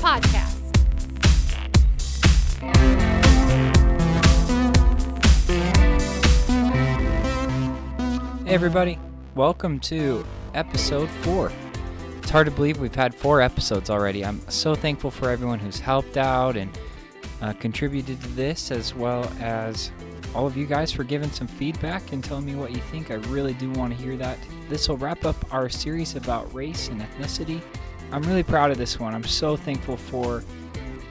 podcast. Hey, everybody. Welcome to episode four. It's hard to believe we've had four episodes already. I'm so thankful for everyone who's helped out and uh, contributed to this, as well as all of you guys for giving some feedback and telling me what you think. I really do want to hear that. This will wrap up our series about race and ethnicity. I'm really proud of this one. I'm so thankful for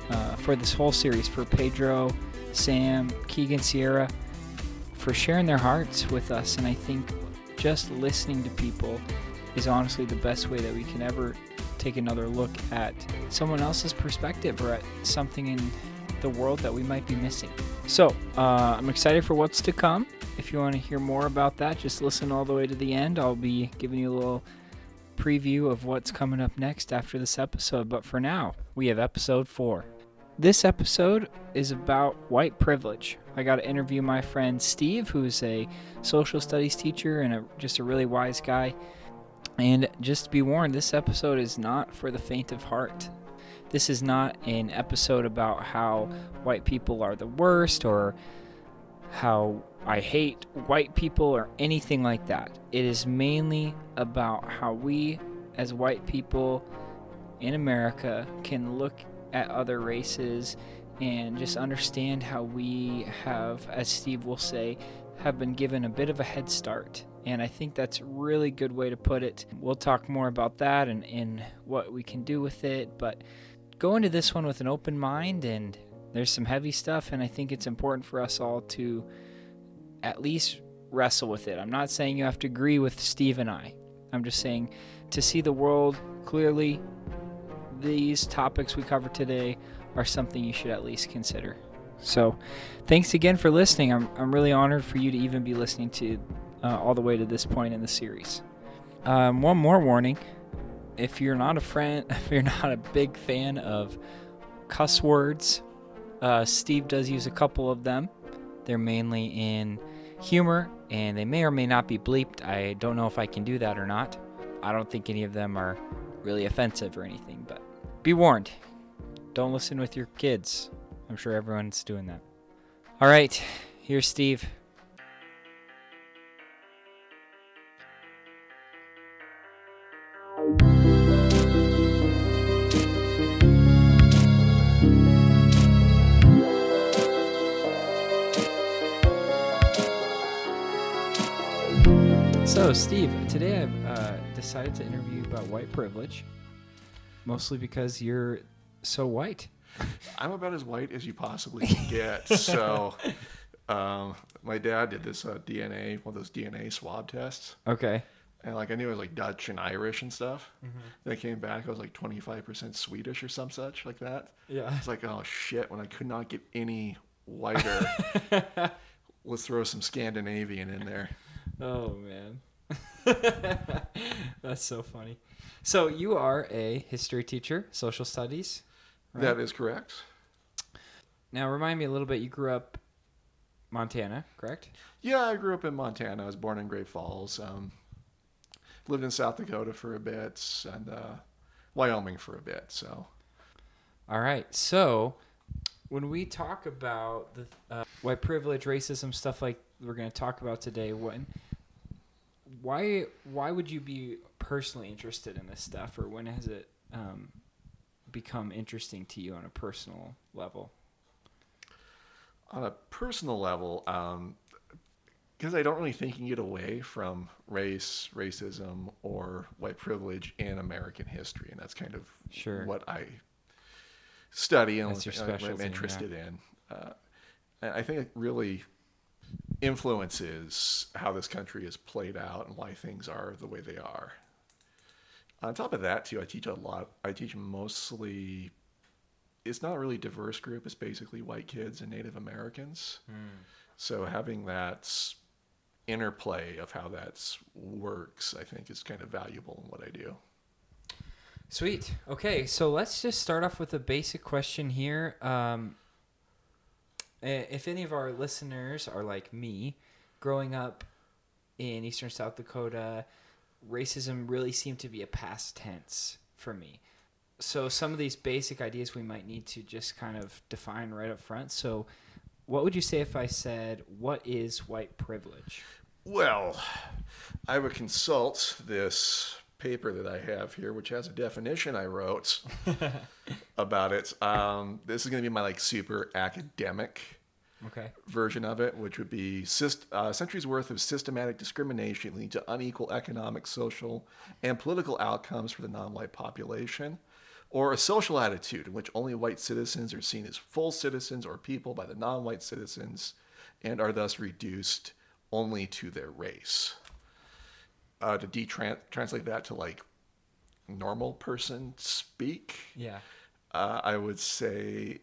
uh, for this whole series for Pedro, Sam, Keegan, Sierra for sharing their hearts with us. And I think just listening to people is honestly the best way that we can ever take another look at someone else's perspective or at something in the world that we might be missing. So uh, I'm excited for what's to come. If you want to hear more about that, just listen all the way to the end. I'll be giving you a little preview of what's coming up next after this episode. But for now, we have episode four. This episode is about white privilege. I got to interview my friend Steve, who's a social studies teacher and a, just a really wise guy. And just be warned, this episode is not for the faint of heart. This is not an episode about how white people are the worst or how I hate white people or anything like that. It is mainly about how we, as white people in America, can look at other races and just understand how we have, as Steve will say, have been given a bit of a head start. And I think that's a really good way to put it. We'll talk more about that and, and what we can do with it. But go into this one with an open mind, and there's some heavy stuff. And I think it's important for us all to at least wrestle with it. I'm not saying you have to agree with Steve and I, I'm just saying to see the world clearly, these topics we cover today are something you should at least consider. So, thanks again for listening. I'm, I'm really honored for you to even be listening to uh, all the way to this point in the series. Um, one more warning if you're not a friend, if you're not a big fan of cuss words, uh, Steve does use a couple of them. They're mainly in humor and they may or may not be bleeped. I don't know if I can do that or not. I don't think any of them are really offensive or anything, but be warned. Don't listen with your kids. I'm sure everyone's doing that. All right, here's Steve. So, Steve, today I've uh, decided to interview you about white privilege, mostly because you're so white. I'm about as white as you possibly can get. so, um, my dad did this uh, DNA, one of those DNA swab tests, Okay. and like I knew I was like Dutch and Irish and stuff. Mm-hmm. Then I came back, I was like 25% Swedish or some such like that. Yeah. It's like, oh shit, when I could not get any whiter, let's throw some Scandinavian in there. Oh man. That's so funny. So you are a history teacher, social studies. Right. That is correct. Now remind me a little bit. You grew up Montana, correct? Yeah, I grew up in Montana. I was born in Great Falls. Um, lived in South Dakota for a bit and uh, Wyoming for a bit. So All right. So when we talk about the uh, white privilege, racism, stuff like we're going to talk about today, when why why would you be personally interested in this stuff, or when has it um, become interesting to you on a personal level? on a personal level, um, because I don't really think you can get away from race, racism, or white privilege in American history, and that's kind of Sure. what I study and what I'm specialty, yeah. interested in. Uh, and I think it really influences how this country is played out and why things are the way they are. On top of that, too, I teach a lot. I teach mostly. It's not a really diverse group. It's basically white kids and Native Americans. So having that interplay of how that works, I think, is kind of valuable in what I do. Sweet. Okay, so let's just start off with a basic question here. Um, Eh, if any of our listeners are like me, growing up in eastern South Dakota, racism really seemed to be a past tense for me. so some of these basic ideas we might need to just kind of define right up front. So, what would you say if I said, "What is white privilege"? Well, I would consult this paper that I have here, which has a definition I wrote about it. Um, this is going to be my like super academic Okay. version of it, which would be syst- uh, centuries worth of systematic discrimination leading to unequal economic, social, and political outcomes for the non-white population, or a social attitude in which only white citizens are seen as full citizens or people by the non-white citizens, and are thus reduced only to their race. Uh, to detranslate that to like normal person speak, Yeah. uh, I would say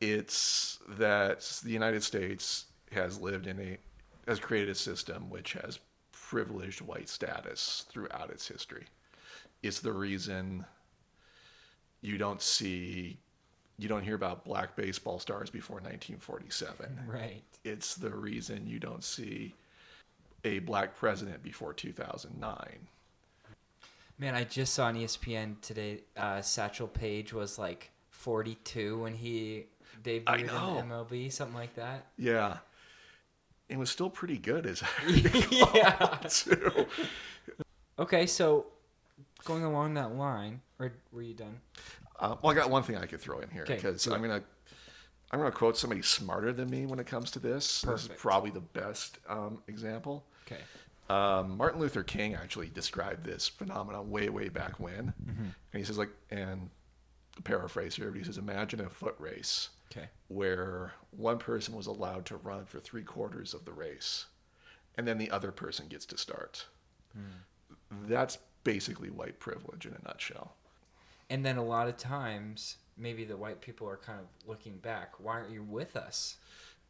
it's that the United States has lived in a has created a system which has privileged white status throughout its history. It's the reason you don't see you don't hear about black baseball stars before 1947. Right. It's the reason you don't see a black president before 2009. Man, I just saw on ESPN today. Uh, Satchel Paige was like 42 when he debuted I in. MLB, something like that. Yeah. It was still pretty good as yeah. too. Okay, so going along that line, or were you done? Uh, well, I got one thing I could throw in here because do I'm gonna I'm gonna quote somebody smarter than me when it comes to this. This is probably the best um, example. Okay. Um, Martin Luther King actually described this phenomenon way way back when, Mm-hmm. and he says like and to paraphrase here, but he says imagine a foot race Okay. where one person was allowed to run for three quarters of the race, and then the other person gets to start. Hmm. That's basically white privilege in a nutshell. And then a lot of times, maybe the white people are kind of looking back. Why aren't you with us?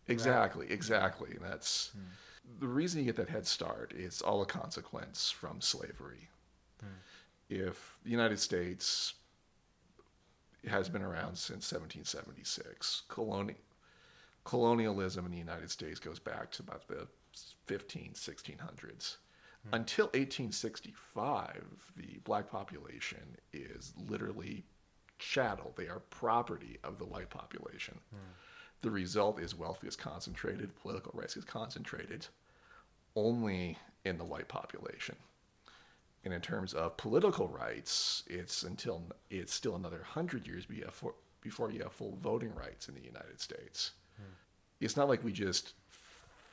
Exactly, exactly. And that's Hmm. The reason you get that head start is all a consequence from slavery. Hmm. If the United States has been around since 1776, coloni- colonialism in the United States goes back to about the 15, 1600s. Hmm. Until 1865, the black population is literally chattel. They are property of the white population. The result is wealth is concentrated, political rights is concentrated only in the white population. And in terms of political rights, it's until it's still another hundred years before you have full voting rights in the United States. Hmm. It's not like we just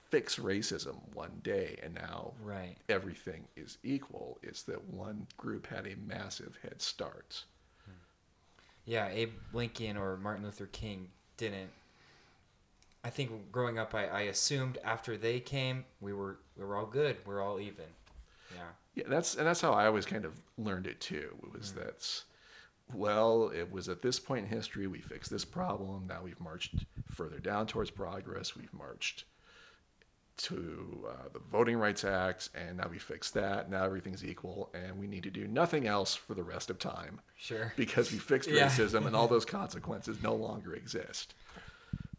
fix racism one day and now Right. everything is equal. It's that one group had a massive head start. Hmm. Yeah, Abe Lincoln or Martin Luther King didn't. I think growing up, I, I assumed after they came, we were we were all good. We're all even. Yeah. Yeah, that's and that's how I always kind of learned it too. It was that, well, it was at this point in history we fixed this problem. Now we've marched further down towards progress. We've marched to uh, the Voting Rights Act, and now we fixed that. Now everything's equal, and we need to do nothing else for the rest of time Sure. because we fixed Yeah. racism, and all those consequences no longer exist.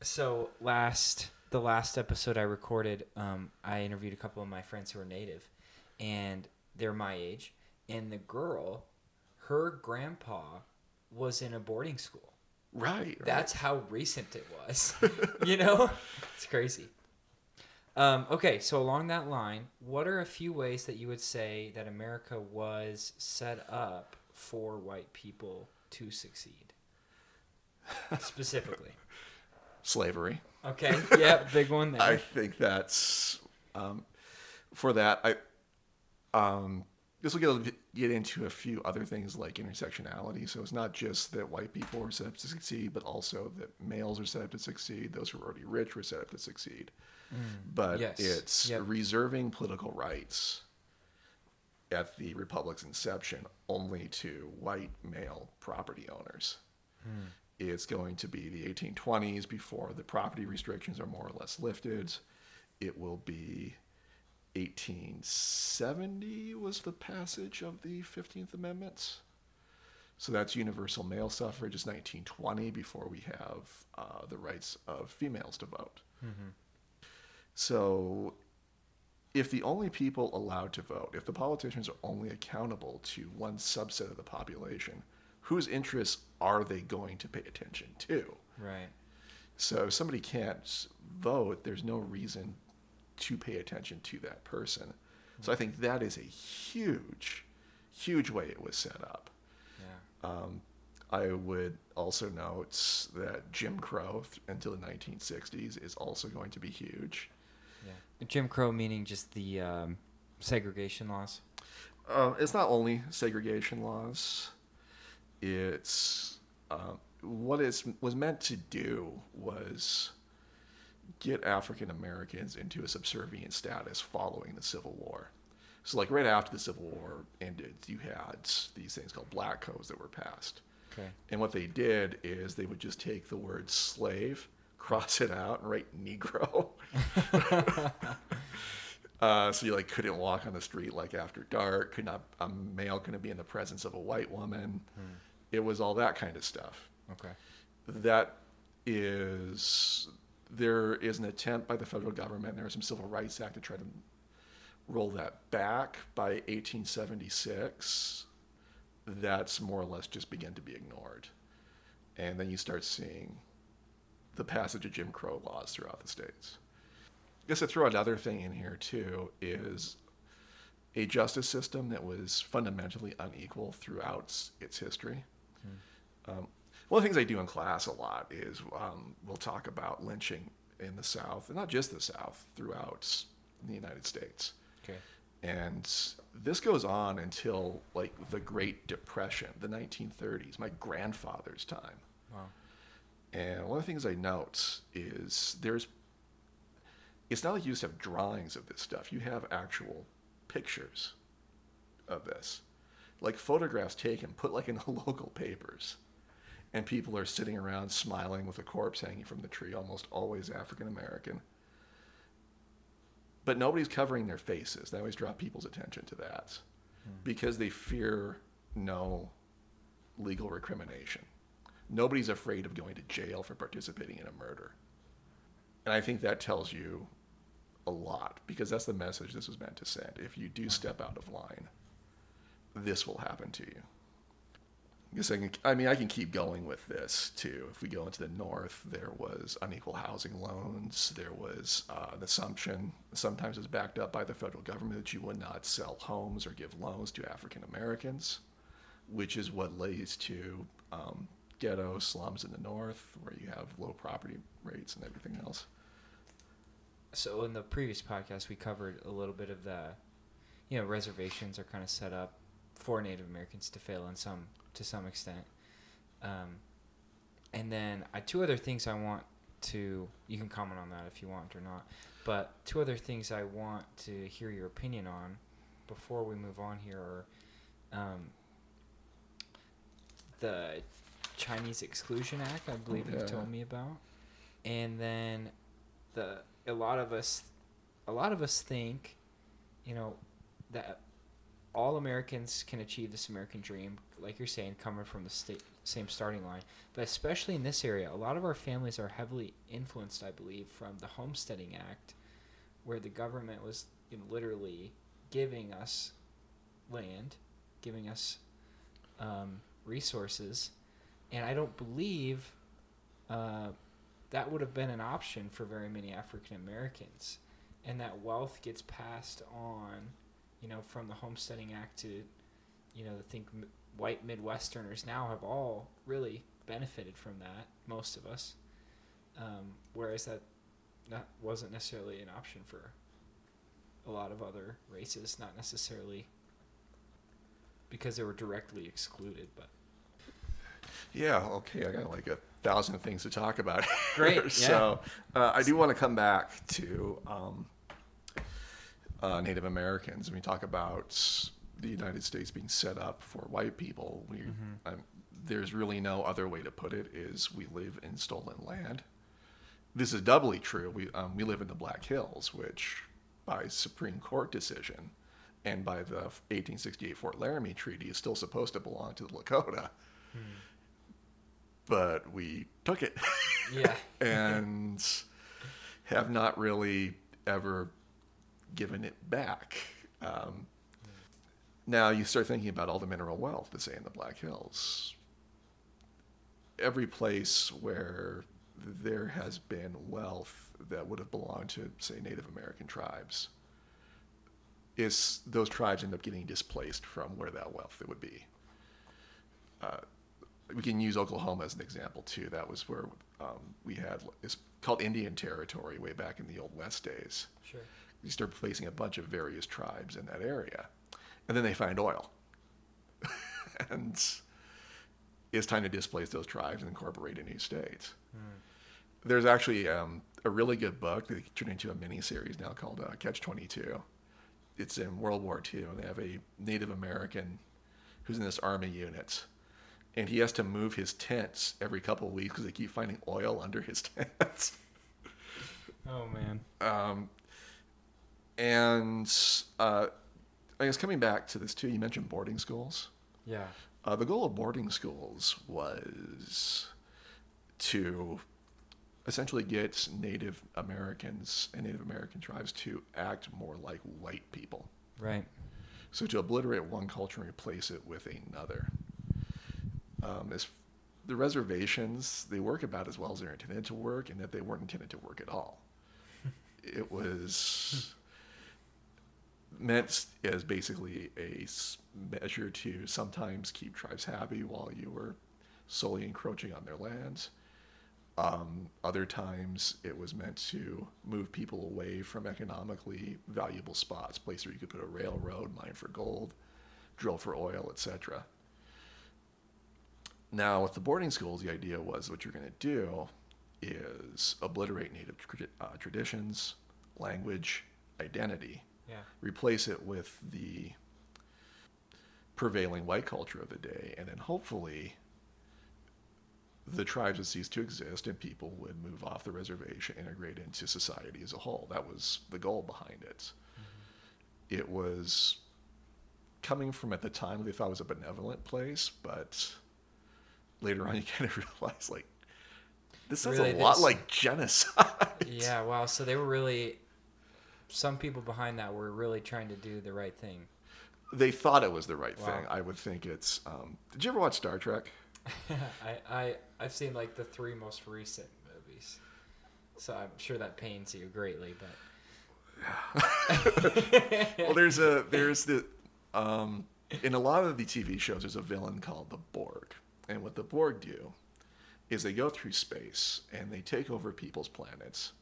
So last the last episode I recorded, um, I interviewed a couple of my friends who are native, and they're my age. And the girl, her grandpa was in a boarding school. Right. right. That's how recent it was. you know, it's crazy. Um, okay, so along that line, what are a few ways that you would say that America was set up for white people to succeed? Specifically. Slavery. Okay. Yep. Big one there. I think that's um, for that. I um, this will get, get into a few other things like intersectionality. So it's not just that white people are set up to succeed, but also that males are set up to succeed. Those who are already rich were set up to succeed. But Mm. Yes. it's Yep. reserving political rights at the republic's inception only to white male property owners. Hmm. It's going to be the 1820s before the property restrictions are more or less lifted. It will be 1870 was the passage of the 15th Amendment. So that's universal male suffrage is 1920 before we have uh, the rights of females to vote. So if the only people allowed to vote, if the politicians are only accountable to one subset of the population, whose interests are they going to pay attention to? Right. So if somebody can't vote, there's no reason to pay attention to that person. So I think that is a huge, huge way it was set up. Yeah. Um, I would also note that Jim Crow until the 1960s is also going to be huge. Yeah. Jim Crow meaning just the um, segregation laws. Uh, it's not only segregation laws. It's um, what it was meant to do was get African Americans into a subservient status following the Civil War. So, like right after the Civil War ended, you had these things called black codes that were passed. Okay. And what they did is they would just take the word slave, cross it out, and write Negro. uh, so you like couldn't walk on the street like after dark. Could not a male couldn't be in the presence of a white woman. It was all that kind of stuff. Okay. That is there is an attempt by the federal government. There is some Civil Rights Act to try to roll that back by 1876. That's more or less just began to be ignored, and then you start seeing the passage of Jim Crow laws throughout the states. I guess to throw another thing in here too is a justice system that was fundamentally unequal throughout its history. Um, one of the things I do in class a lot is um, we'll talk about lynching in the South, and not just the South, throughout the United States. Okay. And this goes on until like the Great Depression, the 1930s, my grandfather's time. Wow. And one of the things I note is there's, it's not like you just have drawings of this stuff. You have actual pictures of this, like photographs taken, put like in the local papers, and people are sitting around smiling with a corpse hanging from the tree, almost always African American. But nobody's covering their faces. They always draw people's attention to that hmm. because they fear no legal recrimination. Nobody's afraid of going to jail for participating in a murder. And I think that tells you a lot because that's the message this was meant to send. If you do hmm. step out of line, this will happen to you. I guess I can, I mean, I can keep going with this too. If we go into the north, there was unequal housing loans. There was uh, an assumption, sometimes it's backed up by the federal government, that you would not sell homes or give loans to African Americans, which is what leads to um, ghetto slums in the north, where you have low property rates and everything else. So in the previous podcast, we covered a little bit of the, you know, reservations are kind of set up for Native Americans to fail in some to some extent. Um, and then uh, two other things I want to you can comment on that if you want or not. But two other things I want to hear your opinion on before we move on here are um, the Chinese Exclusion Act. I believe Yeah. you've told me about, and then the a lot of us a lot of us think you know that all Americans can achieve this American dream like you're saying coming from the same starting line. But especially in this area a lot of our families are heavily influenced I believe from the homesteading act where the government was you know, literally giving us land giving us um, resources. And I don't believe uh, that would have been an option for very many African Americans, and that wealth gets passed on, you know, from the Homesteading Act to, you know, I think m- white Midwesterners now have all really benefited from that. Most of us, um, whereas that that wasn't necessarily an option for a lot of other races, not necessarily because they were directly excluded, but Yeah, okay. I got like a thousand things to talk about. Great, here. yeah. So uh, I do want to come back to um, uh, Native Americans. and We talk about the United States being set up for white people. We, um, there's really no other way to put it. Is we live in stolen land. This is doubly true. We um, we live in the Black Hills, which by Supreme Court decision and by the 1868 Fort Laramie Treaty is still supposed to belong to the Lakota but we took it yeah, and have not really ever given it back. Um, now you start thinking about all the mineral wealth, say in the Black Hills. every place where there has been wealth that would have belonged to, say, Native American tribes, is those tribes end up getting displaced from where that wealth would be. Uh, we can use Oklahoma as an example too. That was where um, we had it's called Indian Territory way back in the old West days. Sure. You start placing a bunch of various tribes in that area, and then they find oil, and it's time to displace those tribes and incorporate a new state. There's actually um, a really good book that turned into a mini series now called uh, Catch Twenty Two. It's in World War II, and they have a Native American who's in this army unit, and he has to move his tents every couple of weeks because they keep finding oil under his tents. Oh man. Um, and uh, I guess coming back to this too, you mentioned boarding schools. Yeah. Uh, the goal of boarding schools was to essentially get Native Americans and Native American tribes to act more like white people. Right. So to obliterate one culture and replace it with another. Um, as the reservations, they work about as well as they're intended to work, and that they weren't intended to work at all. it was meant as basically a measure to sometimes keep tribes happy while you were solely encroaching on their lands. Um, other times, it was meant to move people away from economically valuable spots, places where you could put a railroad, mine for gold, drill for oil, etc. Now, with the boarding schools, the idea was what you're going to do is obliterate native uh, traditions, language, identity, Yeah. replace it with the prevailing white culture of the day, and then hopefully the tribes would cease to exist and people would move off the reservation, integrate into society as a whole. That was the goal behind it. Mm-hmm. It was coming from at the time they thought it was a benevolent place, but later on you kind of realize like this sounds Really, a lot like genocide. Yeah. Wow. So they were really. Some people behind that were really trying to do the right thing. They thought it was the right Wow. thing. I would think it's. Um, did you ever watch Star Trek? I, I I've seen like the three most recent movies, so I'm sure that pains you greatly. But well, there's a there's the um, in a lot of the TV shows there's a villain called the Borg, and what the Borg do is they go through space and they take over people's planets.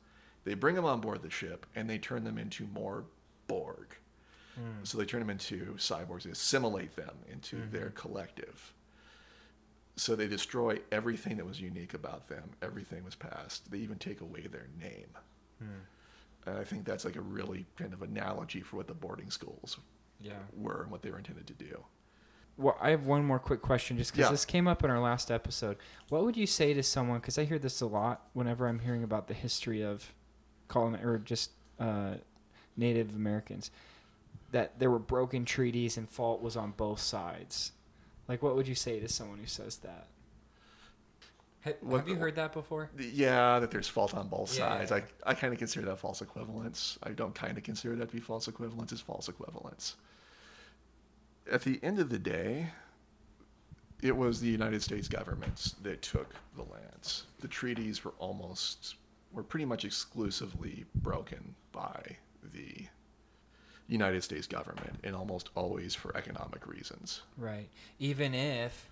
They bring them on board the ship and they turn them into more Borg. Hmm. So they turn them into cyborgs. They assimilate them into mm-hmm. their collective. So they destroy everything that was unique about them. Everything was past. They even take away their name. Hmm. And I think that's like a really kind of analogy for what the boarding schools yeah. were and what they were intended to do. Well, I have one more quick question, just because Yeah. this came up in our last episode. What would you say to someone? Because I hear this a lot whenever I'm hearing about the history of colon or just uh, Native Americans, that there were broken treaties and fault was on both sides. Like, what would you say to someone who says that? Ha- What- have you heard that before? Yeah, that there's fault on both Yeah, sides. yeah. I, I kind of consider that false equivalence. I don't kind of consider that to be false equivalence. It's false equivalence. At the end of the day, it was the United States government that took the lands. The treaties were almost, were pretty much exclusively broken by the United States government and almost always for economic reasons. Right. Even if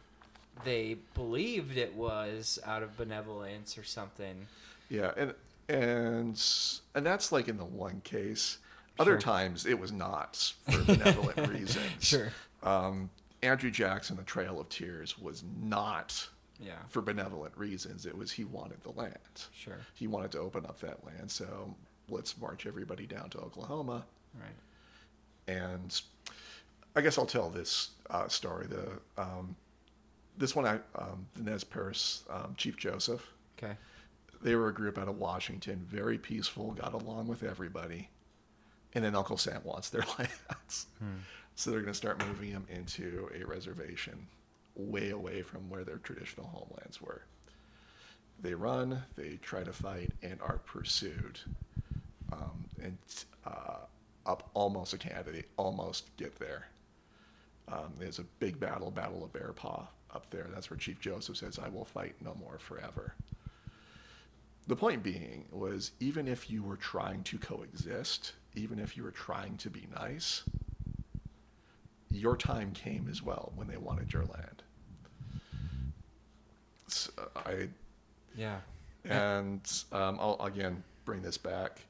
they believed it was out of benevolence or something. Yeah, and and and that's like in the one case. Other Sure. times it was not for benevolent reasons. Sure. Um, Andrew Jackson, The Trail of Tears, was not Yeah. for benevolent reasons. It was he wanted the land. Sure. He wanted to open up that land. So let's march everybody down to Oklahoma. Right. And I guess I'll tell this uh, story. The um, this one, I um, the Nez Perce um, Chief Joseph. Okay. They were a group out of Washington, very peaceful, got along with everybody. And then Uncle Sam wants their lands. So they're going to start moving them into a reservation way away from where their traditional homelands were. They run, they try to fight, and are pursued. Um, and uh, up almost a Canada, they almost get there. Um, there's a big battle, Battle of Bear Paw, up there. That's where Chief Joseph says, I will fight no more forever. The point being was even if you were trying to coexist, even if you were trying to be nice, your time came as well when they wanted your land. So I Yeah. and um, I'll again bring this back.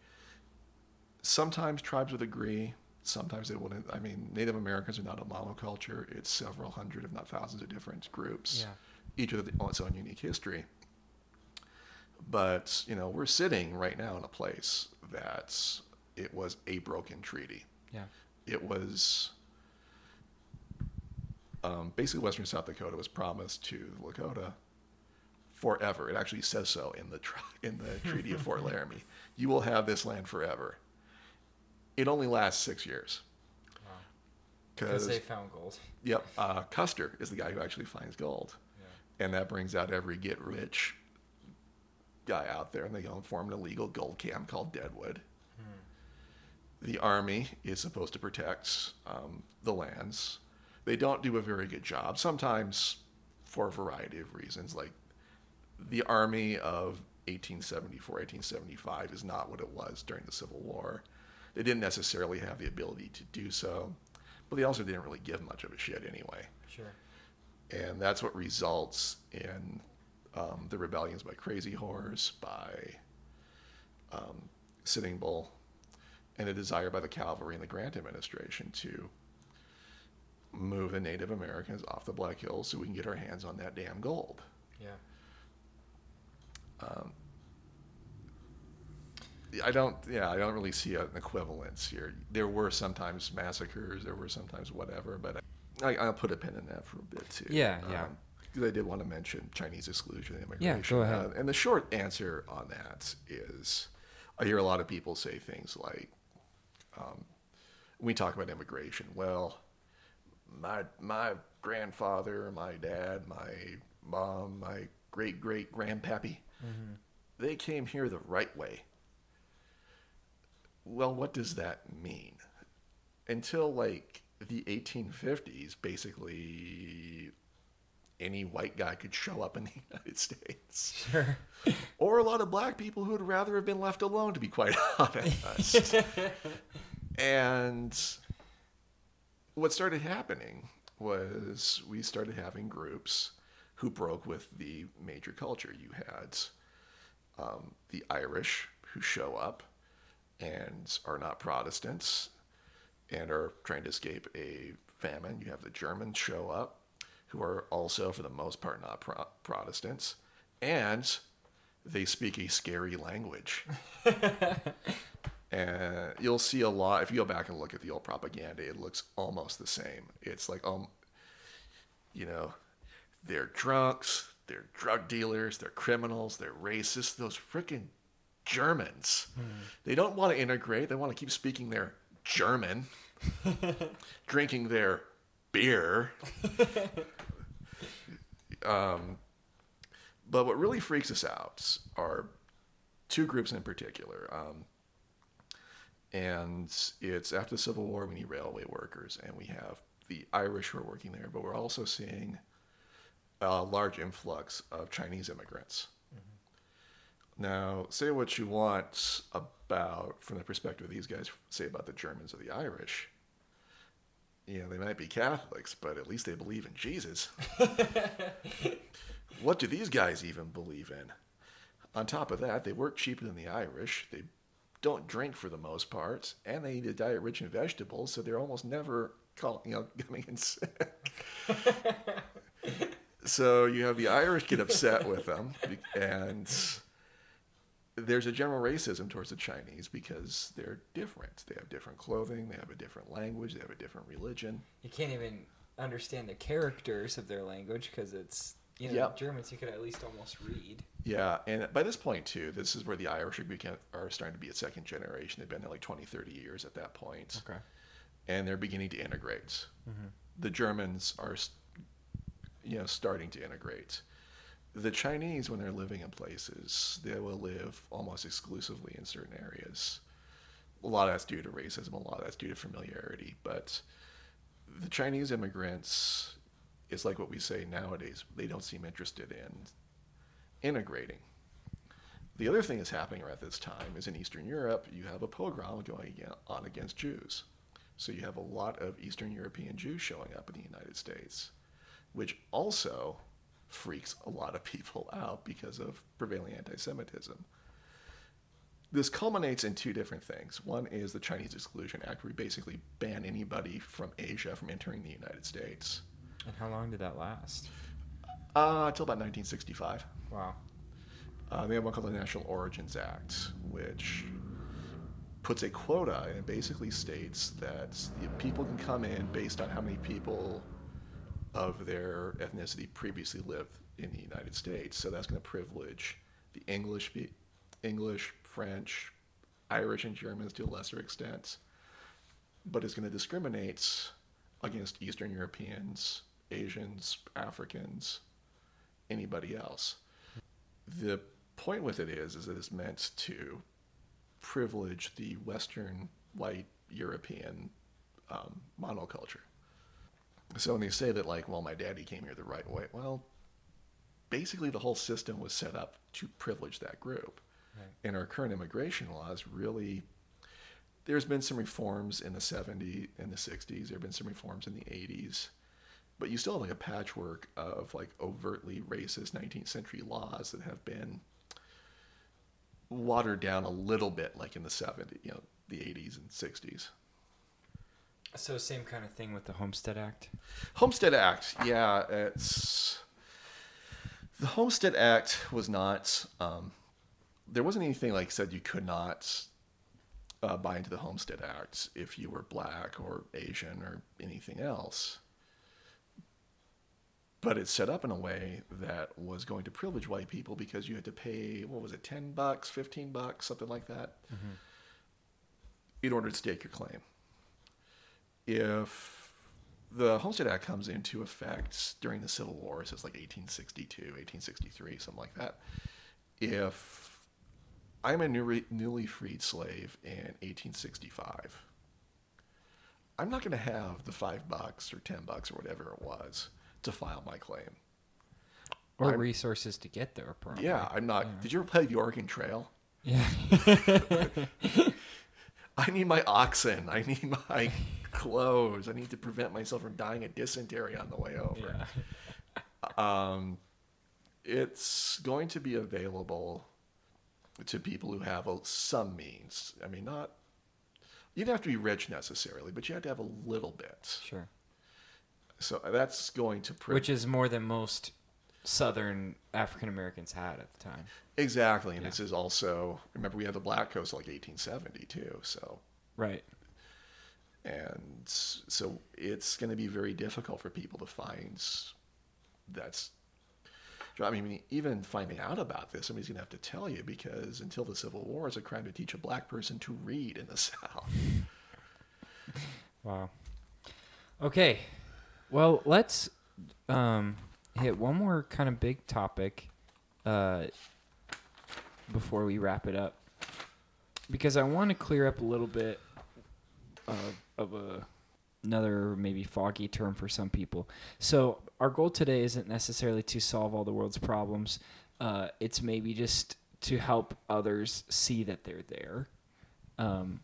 Sometimes tribes would agree. Sometimes they wouldn't. I mean, Native Americans are not a monoculture. It's several hundred, if not thousands, of different groups. Yeah. Each with its own unique history. But you know, we're sitting right now in a place that it was a broken treaty. Yeah. It was um, basically Western South Dakota was promised to the Lakota forever. It actually says so in the in the Treaty of Fort Laramie. You will have this land forever. It only lasts six years. Because Because they found gold. yep, uh, Custer is the guy who actually finds gold, Yeah. and that brings out every get rich guy out there, and they go and form an illegal gold camp called Deadwood. The army is supposed to protect um, the lands. They don't do a very good job. Sometimes, for a variety of reasons, like the army of 1874, 1875 is not what it was during the Civil War. They didn't necessarily have the ability to do so, but they also didn't really give much of a shit anyway. Sure. And that's what results in um, the rebellions by Crazy Horse, by um, Sitting Bull, and a desire by the cavalry and the Grant administration to move the Native Americans off the Black Hills so we can get our hands on that damn gold. Yeah. Um, I don't, yeah, I don't really see an equivalence here. There were sometimes massacres, there were sometimes whatever, but I, I'll put a pin in that for a bit too. Yeah, yeah. Because I did want to mention Chinese exclusion and Yeah, go ahead. Uh, and the short answer on that is I hear a lot of people say things like, um, we talk about immigration. Well, my my grandfather, my dad, my mom, my great great grandpappy, Mm-hmm. they came here the right way. Well, what does that mean? Until like the 1850s, basically any white guy could show up in the United States. Sure. Or a lot of black people who would rather have been left alone, to be quite honest. and what started happening was we started having groups who broke with the major culture. You had um, the Irish who show up and are not Protestants and are trying to escape a famine. You have the Germans show up who are also, for the most part, not pro- Protestants. And they speak a scary language. and you'll see a lot if you go back and look at the old propaganda it looks almost the same it's like um you know they're drunks they're drug dealers they're criminals they're racists those freaking germans they don't want to integrate they want to keep speaking their german drinking their beer um, but what really freaks us out are two groups in particular. Um, and it's after the Civil War, we need railway workers, and we have the Irish who are working there, but we're also seeing a large influx of Chinese immigrants. Mm-hmm. Now, say what you want about, from the perspective of these guys, say about the Germans or the Irish. You know, they might be Catholics, but at least they believe in Jesus. what do these guys even believe in? On top of that, they work cheaper than the Irish. They don't drink for the most part, and they eat a diet rich in vegetables, so they're almost never call, you know, coming in sick. so you have the Irish get upset with them, and there's a general racism towards the Chinese because they're different. They have different clothing, they have a different language, they have a different religion. You can't even understand the characters of their language because it's you know Yep. Germans you could at least almost read. Yeah, and by this point too, this is where the Irish are, become, are starting to be a second generation. They've been there like 20, 30 years at that point, Okay. and they're beginning to integrate. Mm-hmm. The Germans are, s- you know, starting to integrate. The Chinese, when they're living in places, they will live almost exclusively in certain areas. A lot of that's due to racism. A lot of that's due to familiarity. But the Chinese immigrants, it's like what we say nowadays. They don't seem interested in integrating. The other thing that's happening around this time is in Eastern Europe, you have a pogrom going on against Jews. So you have a lot of Eastern European Jews showing up in the United States, which also freaks a lot of people out because of prevailing anti Semitism. This culminates in two different things. One is the Chinese Exclusion Act, where we basically ban anybody from Asia from entering the United States. And how long did that last? Uh, until about 1965. Wow. Uh, they have one called the National Origins Act, which puts a quota and it basically states that people can come in based on how many people of their ethnicity previously lived in the United States. So that's going to privilege the English, English, French, Irish, and Germans to a lesser extent, but it's going to discriminate against Eastern Europeans, Asians, Africans, anybody else. The point with it is, is that it's meant to privilege the Western white European um, monoculture. So when they say that, like, well, my daddy came here the right way, well, basically the whole system was set up to privilege that group. Right. And our current immigration laws really, there's been some reforms in the 70s and the 60s. There have been some reforms in the 80s. But you still have like a patchwork of like overtly racist 19th century laws that have been watered down a little bit, like in the 70s, you know, the 80s and 60s. So same kind of thing with the Homestead Act. Homestead Act, yeah, it's the Homestead Act was not. Um, there wasn't anything like said you could not uh, buy into the Homestead Act if you were black or Asian or anything else but it's set up in a way that was going to privilege white people because you had to pay what was it 10 bucks 15 bucks something like that mm-hmm. in order to stake your claim if the homestead act comes into effect during the civil war so it's like 1862 1863 something like that if i'm a new, newly freed slave in 1865 i'm not going to have the five bucks or ten bucks or whatever it was to file my claim. Or I'm, resources to get there, probably. Yeah, I'm not. Yeah. Did you ever play the Oregon Trail? Yeah. I need my oxen. I need my clothes. I need to prevent myself from dying of dysentery on the way over. Yeah. um, it's going to be available to people who have some means. I mean, not you don't have to be rich necessarily, but you have to have a little bit. Sure. So that's going to which is more than most Southern African Americans had at the time. Exactly, and yeah. this is also remember we had the Black Codes like 1870 too. So right, and so it's going to be very difficult for people to find that's. I mean, even finding out about this, somebody's going to have to tell you because until the Civil War, it's a crime to teach a black person to read in the South. Wow. Okay, well, let's um, hit one more kind of big topic uh, before we wrap it up, because I want to clear up a little bit of, of a another maybe foggy term for some people. So our goal today isn't necessarily to solve all the world's problems. Uh, it's maybe just to help others see that they're there. Um,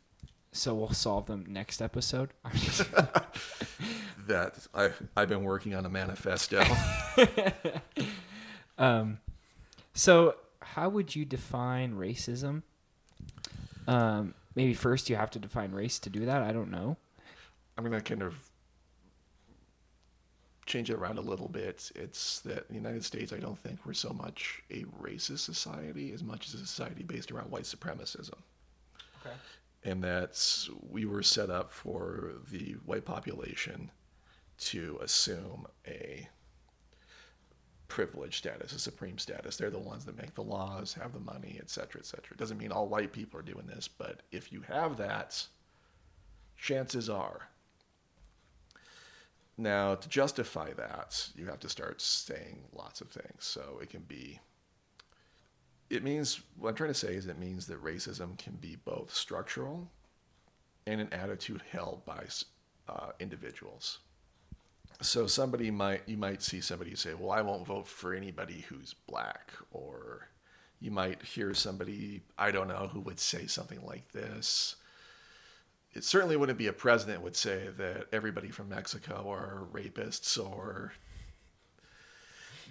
so we'll solve them next episode. that I've I've been working on a manifesto. um, so how would you define racism? Um, maybe first you have to define race to do that. I don't know. I'm gonna kind of change it around a little bit. It's that in the United States, I don't think we're so much a racist society as much as a society based around white supremacism. Okay and that we were set up for the white population to assume a privileged status, a supreme status. They're the ones that make the laws, have the money, et cetera, et cetera. It doesn't mean all white people are doing this, but if you have that, chances are. Now, to justify that, you have to start saying lots of things. So it can be it means what I'm trying to say is it means that racism can be both structural and an attitude held by uh, individuals. So somebody might you might see somebody say, "Well, I won't vote for anybody who's black," or you might hear somebody I don't know who would say something like this. It certainly wouldn't be a president would say that everybody from Mexico are rapists or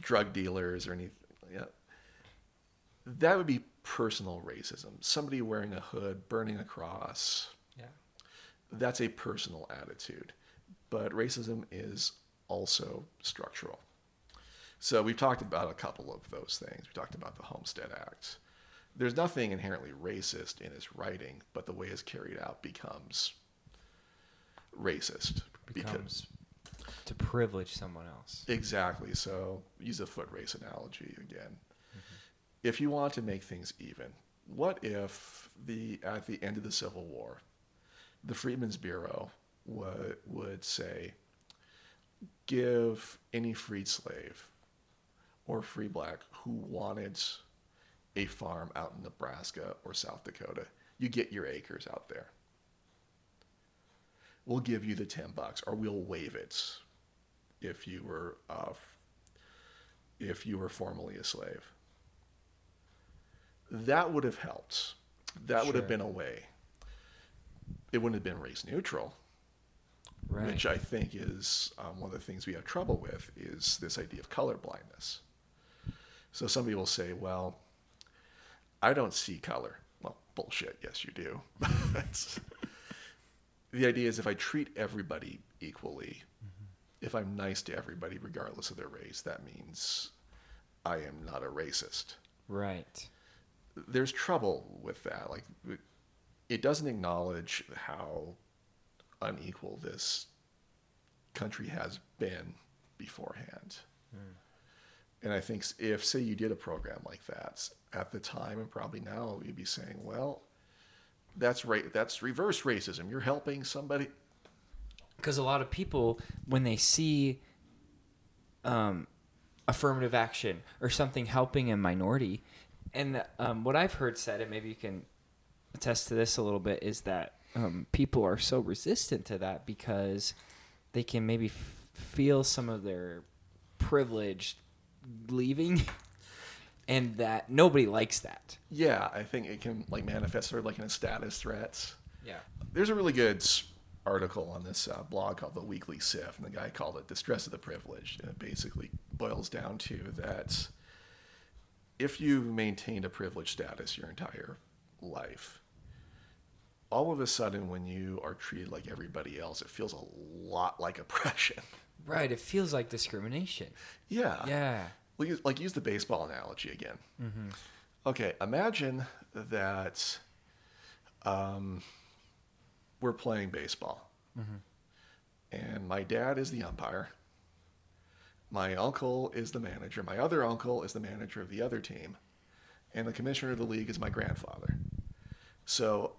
drug dealers or anything. Yeah, that would be personal racism. Somebody wearing a hood, burning a cross. Yeah. That's a personal attitude. But racism is also structural. So we've talked about a couple of those things. We talked about the Homestead Act. There's nothing inherently racist in his writing, but the way it's carried out becomes racist. Becomes to privilege someone else. Exactly. So use a foot race analogy again. Mm-hmm. If you want to make things even, what if the at the end of the Civil War, the Freedmen's Bureau would would say, give any freed slave or free black who wanted a farm out in Nebraska or South Dakota, you get your acres out there. We'll give you the ten bucks, or we'll waive it if you were uh, if you were formerly a slave. That would have helped. That would have been a way. It wouldn't have been race neutral, Right. which I think is um, one of the things we have trouble with is this idea of color blindness. So somebody will say, "Well, I don't see color." Well, bullshit. Yes, you do. The idea is if I treat everybody equally, if I'm nice to everybody regardless of their race, that means I am not a racist. right. There's trouble with that. Like, it doesn't acknowledge how unequal this country has been beforehand. And I think if, say, you did a program like that at the time and probably now, you'd be saying, well, that's right. That's reverse racism. You're helping somebody. because a lot of people when they see um, affirmative action or something helping a minority and um, what i've heard said and maybe you can attest to this a little bit is that um, people are so resistant to that because they can maybe f- feel some of their privilege leaving and that nobody likes that Yeah, I think it can like manifest sort of like in a status threats. yeah There's a really good article on this uh, blog called The Weekly Sift, and the guy called it the stress of the Privileged. And it basically boils down to that if you've maintained a privileged status your entire life, all of a sudden when you are treated like everybody else, it feels a lot like oppression. right it feels like discrimination yeah. yeah Well, use- like use the baseball analogy again. Okay, imagine that um, we're playing baseball, and my dad is the umpire. My uncle is the manager. My other uncle is the manager of the other team, and the commissioner of the league is my grandfather. So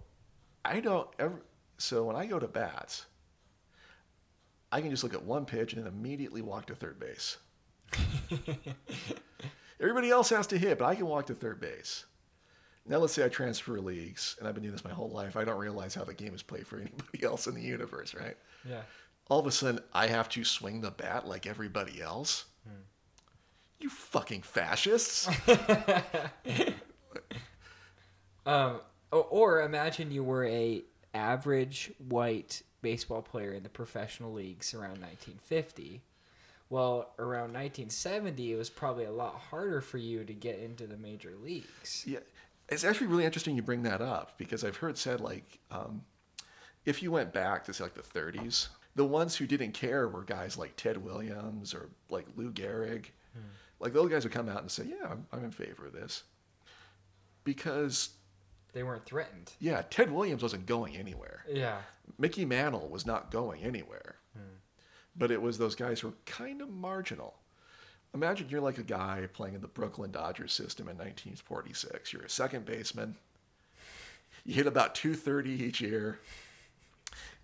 I don't ever. So when I go to bats, I can just look at one pitch and then immediately walk to third base. Everybody else has to hit, but I can walk to third base. Now, let's say I transfer leagues, and I've been doing this my whole life. I don't realize how the game is played for anybody else in the universe, right? yeah All of a sudden, I have to swing the bat like everybody else. You fucking fascists! Um, or, or imagine you were a average white baseball player in the professional leagues around 1950. Well, around 1970, it was probably a lot harder for you to get into the major leagues. yeah, it's actually really interesting you bring that up because I've heard said like, um, if you went back to say like the 30s, the ones who didn't care were guys like Ted Williams or like Lou Gehrig. Like those guys would come out and say, "Yeah, I'm, I'm in favor of this," because They weren't threatened. yeah, Ted Williams wasn't going anywhere. Yeah. Mickey Mantle was not going anywhere. Hmm. But it was those guys who were kind of marginal. Imagine you're like a guy playing in the Brooklyn Dodgers system in 1946. You're a second baseman. You hit about 230 each year.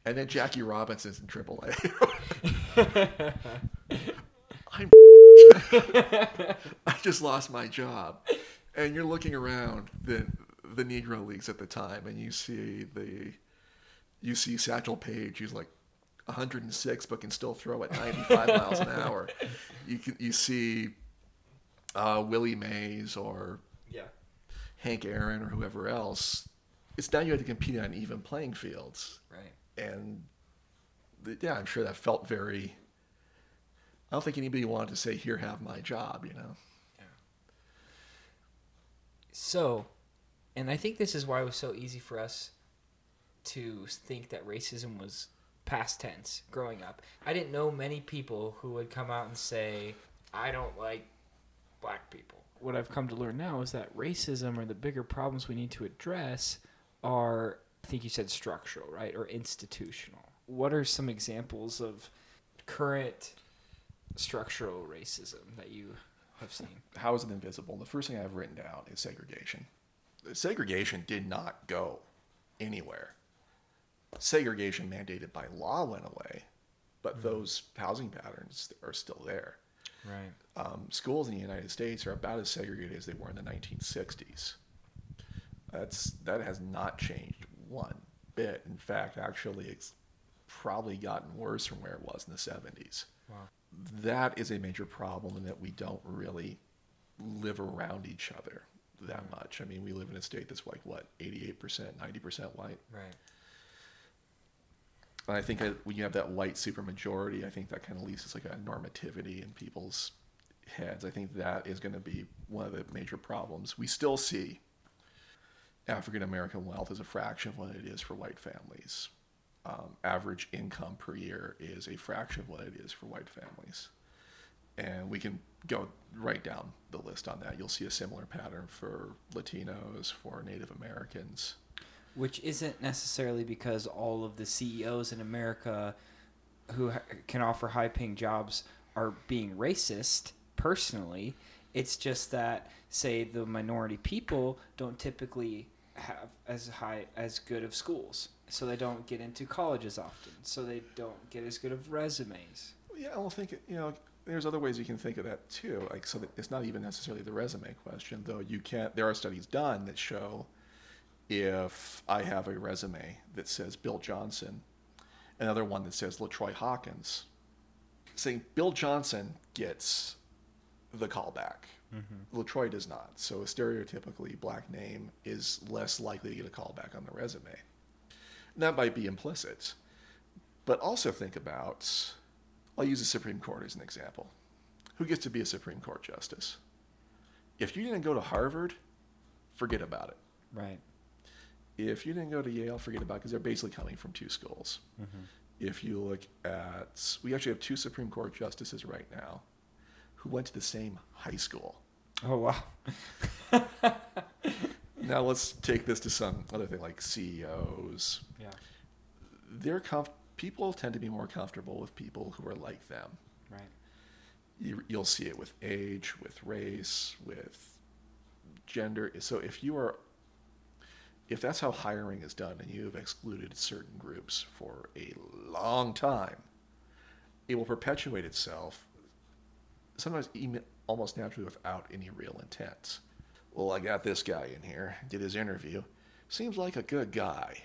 And then Jackie Robinson's in AAA. I'm I just lost my job. And you're looking around the the Negro leagues at the time and you see the you see Satchel Paige, who's like 106 but can still throw at 95 miles an hour. You can you see uh, Willie Mays or Yeah. Hank Aaron or whoever else. It's now you have to compete on even playing fields, Right. and the, yeah, I'm sure that felt very. I don't think anybody wanted to say, "Here, have my job," you know. Yeah. So, and I think this is why it was so easy for us to think that racism was past tense growing up. I didn't know many people who would come out and say, I don't like black people. What I've come to learn now is that racism or the bigger problems we need to address are, I think you said structural, right? Or institutional. What are some examples of current structural racism that you have seen? How is it invisible? The first thing I've written down is segregation. Segregation did not go anywhere. Segregation mandated by law went away, but those housing patterns are still there. Right. Um, schools in the United States are about as segregated as they were in the 1960s. That's that has not changed one bit. In fact, actually, it's probably gotten worse from where it was in the 70s. Wow. That is a major problem in that we don't really live around each other that much. I mean, we live in a state that's like what 88%, 90% white. Right. And I think that when you have that white supermajority, I think that kind of leads to like a normativity in people's heads. I think that is going to be one of the major problems. We still see African American wealth as a fraction of what it is for white families. Um, average income per year is a fraction of what it is for white families. And we can go right down the list on that. You'll see a similar pattern for Latinos, for Native Americans. which isn't necessarily because all of the CEOs in America who can offer high paying jobs are being racist personally. It's just that, say, the minority people don't typically have as high as good of schools, so they don't get into colleges often, so they don't get as good of resumes. Yeah, I will think you know. There's other ways you can think of that too. Like so, that it's not even necessarily the resume question, though. You can't. There are studies done that show if I have a resume that says Bill Johnson, another one that says LaTroy Hawkins, saying Bill Johnson gets the callback. Mm-hmm. LaTroy does not. So a stereotypically black name is less likely to get a callback on the resume. And that might be implicit. But also think about, I'll use the Supreme Court as an example. Who gets to be a Supreme Court justice? If you didn't go to Harvard, forget about it. Right. If you didn't go to Yale, forget about it because they're basically coming from two schools. Mm-hmm. If you look at, we actually have two Supreme Court justices right now who went to the same high school. Oh wow. Now let's take this to some other thing like CEOs. Yeah. They're comf- people tend to be more comfortable with people who are like them. Right. You, you'll see it with age, with race, with gender. So if you are, if that's how hiring is done, and you have excluded certain groups for a long time, it will perpetuate itself. Sometimes almost naturally without any real intent. Well, I got this guy in here, did his interview. Seems like a good guy.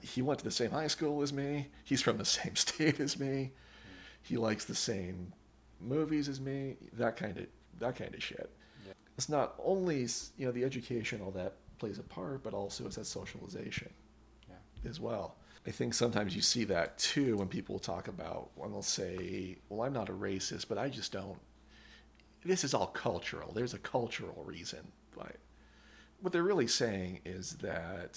He went to the same high school as me. He's from the same state as me. He likes the same movies as me. That kind of that kind of shit. Yeah. It's not only you know the education all that plays a part, but also it's that socialization Yeah. as well. I think sometimes you see that too when people talk about when they'll say, "Well, I'm not a racist, but I just don't." This is all cultural. There's a cultural reason. But what they're really saying is that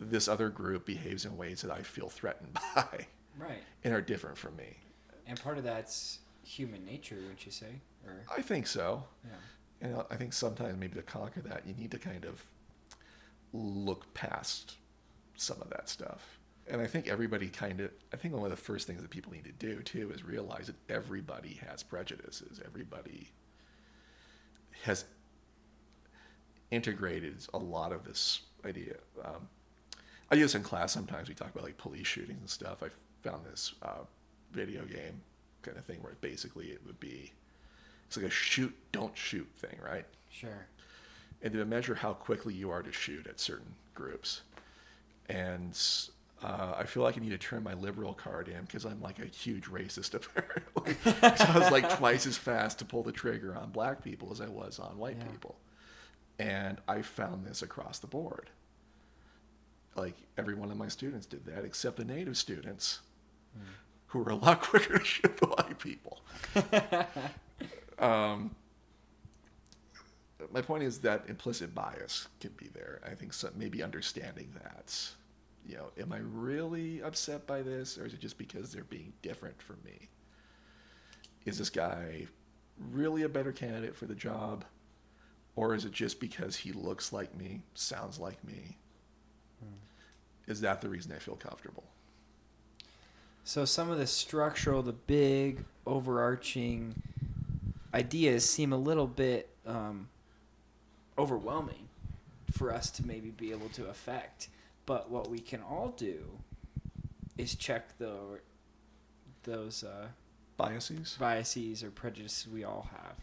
this other group behaves in ways that I feel threatened by Right. and are different from me. And part of that's human nature, wouldn't you say? Or I think so. yeah. And I think sometimes maybe to conquer that, you need to kind of look past some of that stuff. And I think everybody kind of, I think one of the first things that people need to do too is realize that everybody has prejudices. Everybody has integrated a lot of this idea. Um, I use in class sometimes we talk about like police shootings and stuff. I found this uh, video game kind of thing where basically it would be it's like a shoot don't shoot thing, right? Sure. And to measure how quickly you are to shoot at certain groups. And Uh, I feel like I need to turn my liberal card in because I'm like a huge racist apparently. so I was like twice as fast to pull the trigger on black people as I was on white Yeah. people. And I found this across the board. Like every one of my students did that, except the native students, who were a lot quicker to shoot the white people. um, my point is that implicit bias can be there. I think so, maybe understanding that, you know, am I really upset by this, or is it just because they're being different from me? Is this guy really a better candidate for the job, or is it just because he looks like me, sounds like me? Is that the reason I feel comfortable? So some of the structural, the big overarching ideas seem a little bit um, overwhelming for us to maybe be able to affect. But what we can all do is check the those uh, Biases? biases or prejudices we all have.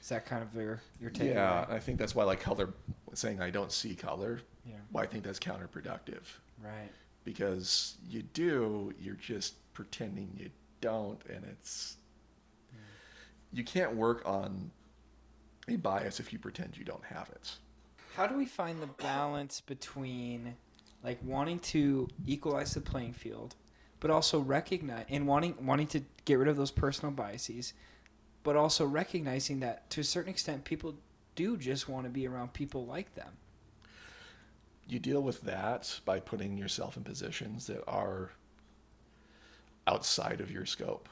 Is that kind of your your take? Yeah, I think that's why like color saying I don't see color. Yeah. Why I think that's counterproductive. Right. Because you do, you're just pretending you don't, and it's hmm. you can't work on a bias if you pretend you don't have it. How do we find the balance between like wanting to equalize the playing field, but also recognize and wanting wanting to get rid of those personal biases, but also recognizing that to a certain extent people do just want to be around people like them. You deal with that by putting yourself in positions that are outside of your scope,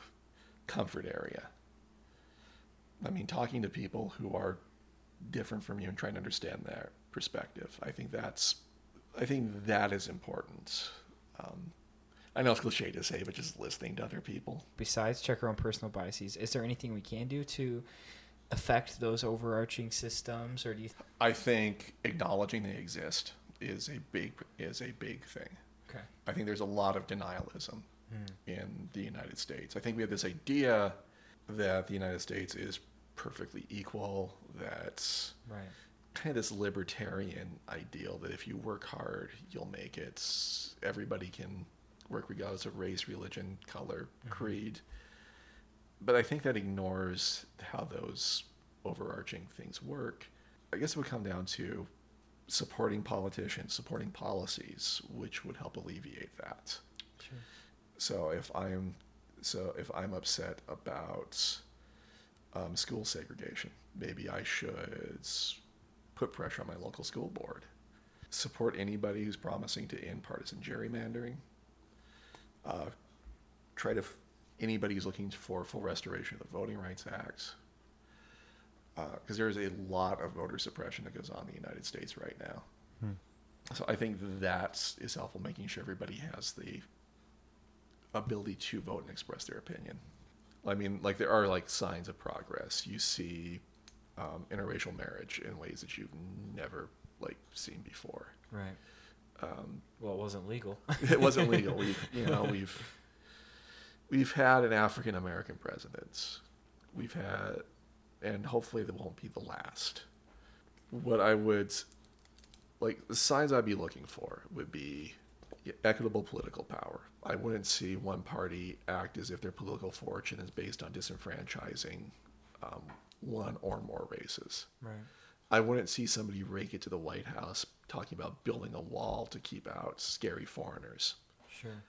comfort area. I mean, talking to people who are different from you and trying to understand their perspective. I think that's, I think that is important. Um, I know it's cliche to say, but just listening to other people. Besides check our own personal biases, is there anything we can do to affect those overarching systems or do you I think acknowledging they exist is a big is a big thing. Okay. I think there's a lot of denialism hmm. in the United States. I think we have this idea that the United States is perfectly equal, that's Right. kind of this libertarian ideal that if you work hard, you'll make it. Everybody can work regardless of race, religion, color, mm-hmm. creed. But I think that ignores how those overarching things work. I guess it would come down to supporting politicians, supporting policies, which would help alleviate that. Sure. So if I'm so if I'm upset about um, school segregation, maybe I should put pressure on my local school board. Support anybody who's promising to end partisan gerrymandering. Uh, try to f- anybody who's looking for full restoration of the Voting Rights Act. Because there is a lot of voter suppression that goes on in the United States right now. So I think that is helpful, making sure everybody has the ability to vote and express their opinion. I mean, like there are like signs of progress. You see um, interracial marriage in ways that you've never like seen before. Right. Um, Well, it wasn't legal. it wasn't legal. We've you know we've we've had an African American president. We've had, and hopefully that won't be the last. What I would like the signs I'd be looking for would be equitable political power. I wouldn't see one party act as if their political fortune is based on disenfranchising um, one or more races. right. I wouldn't see somebody rake it to the White House talking about building a wall to keep out scary foreigners. Sure.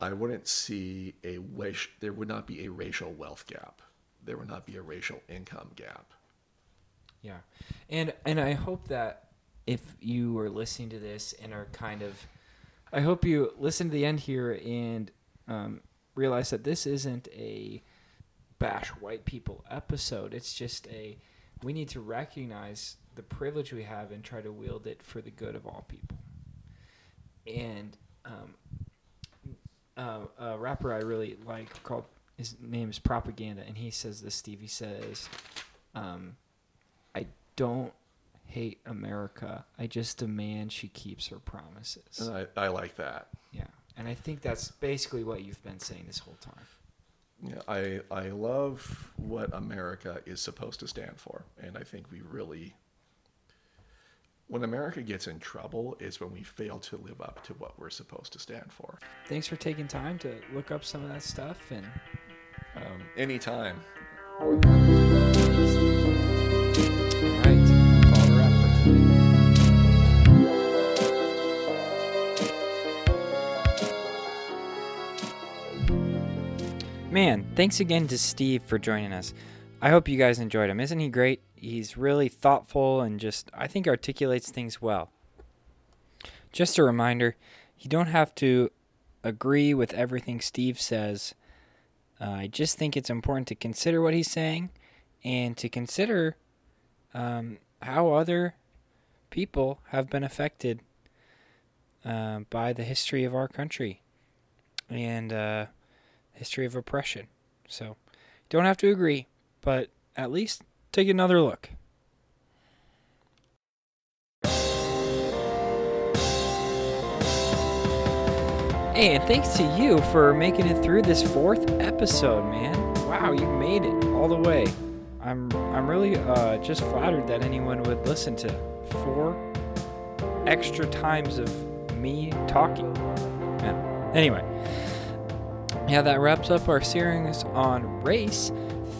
I wouldn't see a wish. There would not be a racial wealth gap. There would not be a racial income gap. Yeah, and and I hope that if you are listening to this and are kind of, I hope you listen to the end here and um, realize that this isn't a bash white people episode. It's just a we need to recognize the privilege we have and try to wield it for the good of all people. And um, uh, a rapper I really like called his name is Propaganda, and he says this. Stevie says, um, "I don't hate America. I just demand she keeps her promises." And I, I like that. yeah, and I think that's basically what you've been saying this whole time. Yeah, I I love what America is supposed to stand for, and I think we really when America gets in trouble is when we fail to live up to what we're supposed to stand for. Thanks for taking time to look up some of that stuff and Um, anytime. All right, call it a wrap for today. Man, thanks again to Steve for joining us. I hope you guys enjoyed him. Isn't he great? He's really thoughtful and just, I think, articulates things well. Just a reminder you don't have to agree with everything Steve says. Uh, I just think it's important to consider what he's saying and to consider um, how other people have been affected uh, by the history of our country and uh, history of oppression. So, don't have to agree, but at least take another look. Hey, and thanks to you for making it through this fourth episode, man. Wow, you made it all the way. I'm I'm really uh, just flattered that anyone would listen to four extra times of me talking. Yeah. Anyway, yeah, that wraps up our series on race.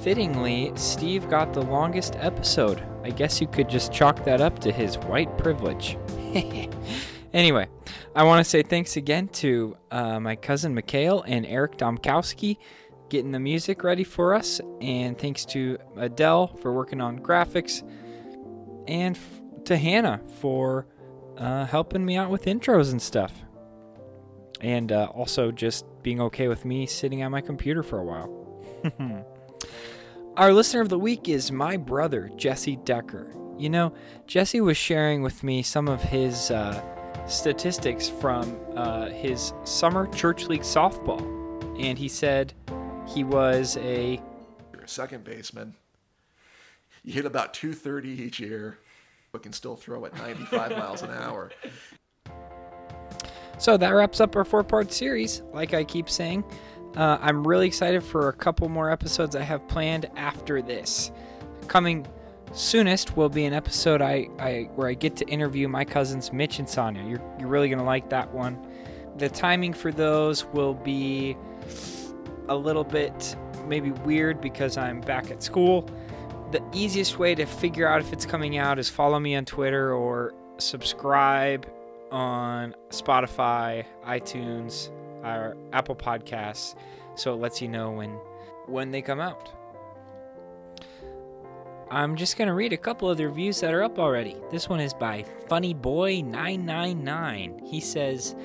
Fittingly, Steve got the longest episode. I guess you could just chalk that up to his white privilege. anyway, I want to say thanks again to uh, my cousin Mikhail and Eric Domkowski getting the music ready for us, and thanks to Adele for working on graphics, and f- to Hannah for uh, helping me out with intros and stuff, and uh, also just being okay with me sitting at my computer for a while. Our listener of the week is my brother, Jesse Decker. You know, Jesse was sharing with me some of his uh, statistics from uh, his summer church league softball, and he said he was a second baseman. You hit about 230 each year, but can still throw at 95 miles an hour. So that wraps up our four part series. Like I keep saying, uh, I'm really excited for a couple more episodes I have planned after this. Coming soonest will be an episode I, I where I get to interview my cousins Mitch and Sonia. You're, you're really to like that one. The timing for those will be a little bit maybe weird because I'm back at school. The easiest way to figure out if it's coming out is follow me on Twitter or subscribe on Spotify, iTunes, or Apple Podcasts, so it lets you know when when they come out. I'm just gonna read a couple of the reviews that are up already. This one is by FunnyBoy999. He says,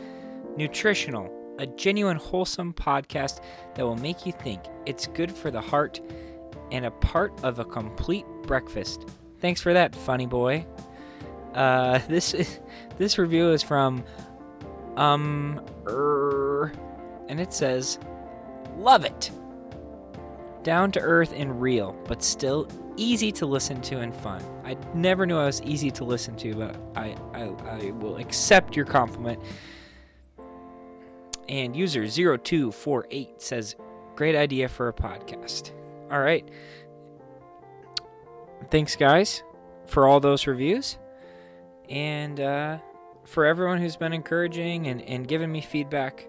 "Nutritional, a genuine wholesome podcast that will make you think. It's good for the heart and a part of a complete breakfast." Thanks for that, Funny Boy. Uh, this is, this review is from um er, and it says, "Love it." Down to earth and real, but still easy to listen to and fun. I never knew I was easy to listen to, but I I, I will accept your compliment. And user 0248 says, "Great idea for a podcast." All right. Thanks guys for all those reviews and uh, for everyone who's been encouraging and, and giving me feedback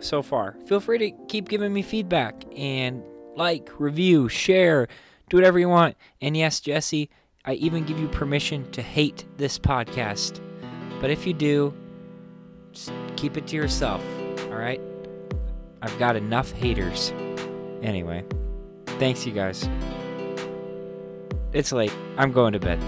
so far. Feel free to keep giving me feedback and like, review, share, do whatever you want. And yes, Jesse, I even give you permission to hate this podcast. But if you do, keep it to yourself, all right? I've got enough haters. Anyway, thanks, you guys. It's late. I'm going to bed.